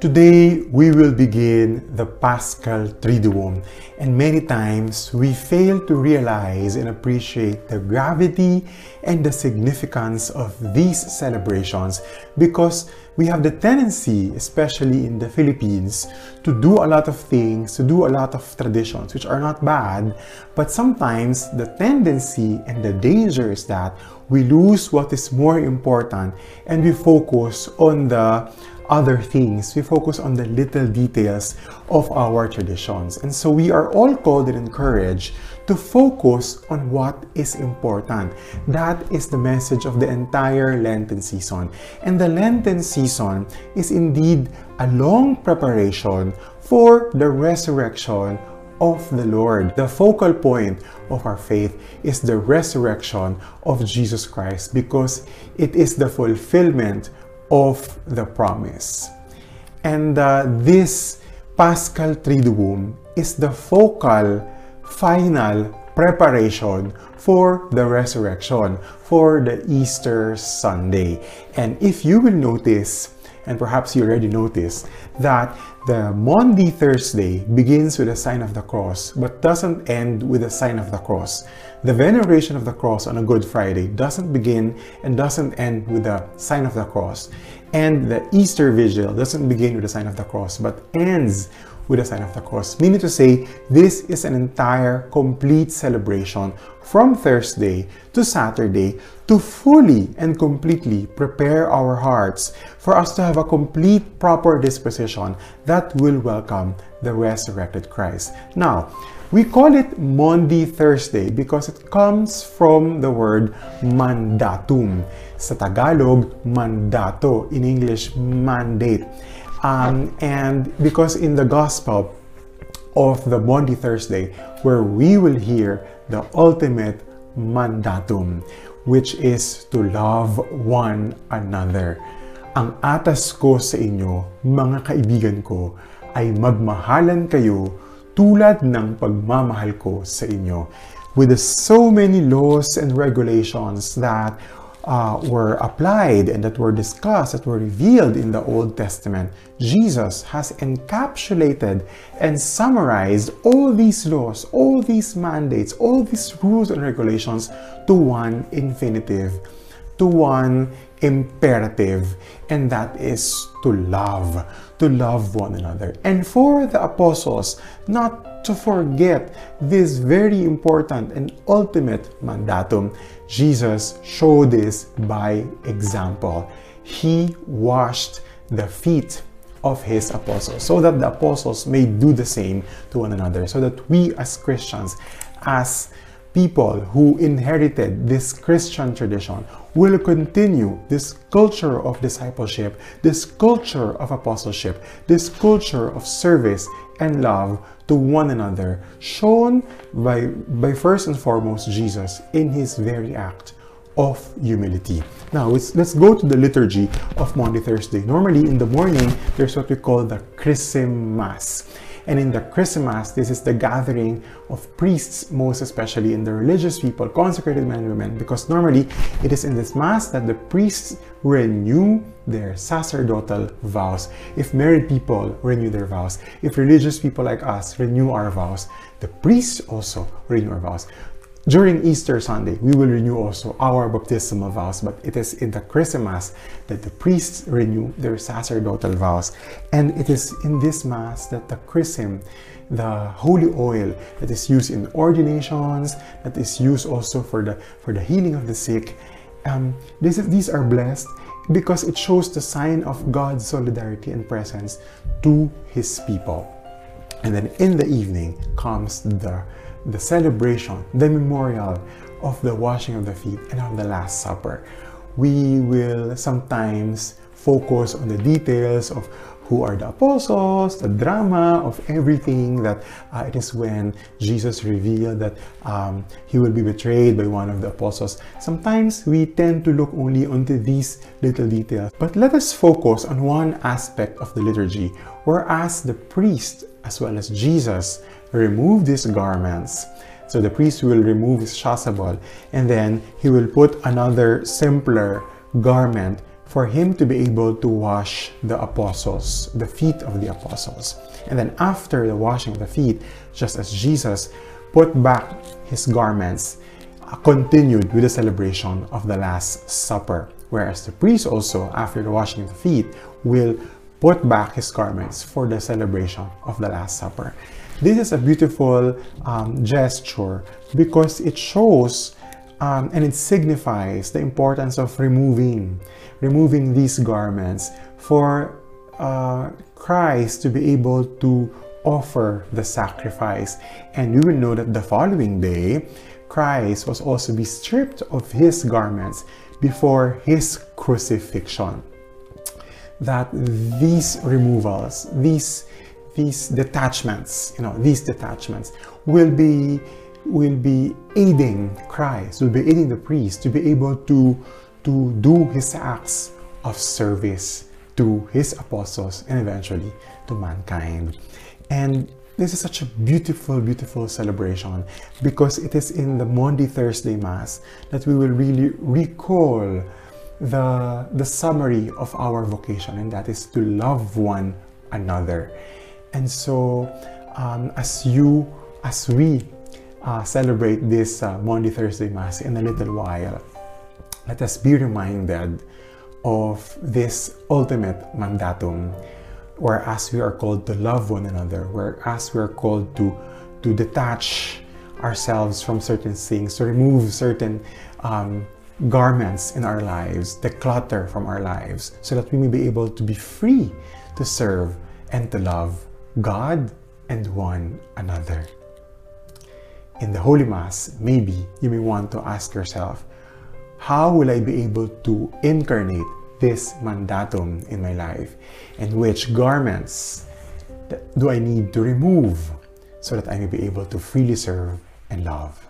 Today, we will begin the Paschal Triduum, and many times we fail to realize and appreciate the gravity and the significance of these celebrations because we have the tendency, especially in the Philippines, to do a lot of things, to do a lot of traditions, which are not bad, but sometimes the tendency and the danger is that we lose what is more important and we focus on the other things. We focus on the little details of our traditions. And so we are all called and encouraged to focus on what is important. That is the message of the entire Lenten season. And the Lenten season is indeed a long preparation for the resurrection of the Lord. The focal point of our faith is the resurrection of Jesus Christ because it is the fulfillment of the promise. And uh, this Paschal Triduum is the focal, final preparation for the resurrection, for the Easter Sunday. And if you will notice, and perhaps you already noticed, that the Maundy Thursday begins with a sign of the cross, but doesn't end with a sign of the cross. The veneration of the cross on a Good Friday doesn't begin and doesn't end with a sign of the cross. And the Easter Vigil doesn't begin with a sign of the cross, but ends with the sign of the cross. Meaning to say, this is an entire, complete celebration from Thursday to Saturday to fully and completely prepare our hearts for us to have a complete, proper disposition that will welcome the resurrected Christ. Now, we call it Maundy Thursday because it comes from the word mandatum. Sa Tagalog, mandato. In English, mandate. Um, and because in the Gospel of the Maundy Thursday, where we will hear the ultimate mandatum, which is to love one another. Ang atas ko sa inyo, mga kaibigan ko, ay magmahalan kayo tulad ng pagmamahal ko sa inyo. With so many laws and regulations that uh, were applied and that were discussed, that were revealed in the Old Testament, Jesus has encapsulated and summarized all these laws, all these mandates, all these rules and regulations to one infinitive, to one imperative, and that is to love, to love one another. And for the apostles, not to forget this very important and ultimate mandatum, Jesus showed this by example. He washed the feet of his apostles so that the apostles may do the same to one another so that we as Christians as people who inherited this Christian tradition will continue this culture of discipleship, this culture of apostleship, this culture of service and love to one another, shown by, by first and foremost Jesus in his very act of humility. Now, let's, let's go to the liturgy of Maundy, Thursday. Normally, in the morning, there's what we call the Chrism Mass. And in the Chrism Mass, this is the gathering of priests, most especially in the religious people, consecrated men and women, because normally it is in this Mass that the priests renew their sacerdotal vows. If married people renew their vows, if religious people like us renew our vows, the priests also renew our vows. During Easter Sunday, we will renew also our baptismal vows, but it is in the Chrism Mass that the priests renew their sacerdotal vows. And it is in this Mass that the chrism, the holy oil that is used in ordinations, that is used also for the, for the healing of the sick, um, this, these are blessed because it shows the sign of God's solidarity and presence to His people. And then in the evening comes the the celebration, the memorial of the washing of the feet and of the Last Supper. We will sometimes focus on the details of who are the apostles, the drama of everything that uh, it is when Jesus revealed that um, he will be betrayed by one of the apostles. Sometimes we tend to look only onto these little details, but let us focus on one aspect of the liturgy, whereas the priest as well as Jesus remove these garments. So the priest will remove his chasuble and then he will put another simpler garment for him to be able to wash the apostles, the feet of the apostles. And then after the washing of the feet, just as Jesus put back his garments, uh, continued with the celebration of the Last Supper. Whereas the priest also, after the washing of the feet, will put back his garments for the celebration of the Last Supper. This is a beautiful um, gesture because it shows um, and it signifies the importance of removing, removing these garments for uh, Christ to be able to offer the sacrifice. And we will know that the following day, Christ was also be stripped of his garments before his crucifixion. That these removals, these these detachments, you know, these detachments will be will be aiding Christ, will be aiding the priest to be able to, to do his acts of service to his apostles and eventually to mankind. And this is such a beautiful, beautiful celebration because it is in the Maundy Thursday Mass that we will really recall the, the summary of our vocation, and that is to love one another. And so, um, as you, as we uh, celebrate this uh, Maundy Thursday Mass in a little while, let us be reminded of this ultimate mandatum, whereas we are called to love one another, whereas we are called to, to detach ourselves from certain things, to remove certain um, garments in our lives, the clutter from our lives, so that we may be able to be free to serve and to love God and one another in the Holy Mass, maybe you may want to ask yourself, how will I be able to incarnate this mandatum in my life? And which garments do I need to remove so that I may be able to freely serve and love?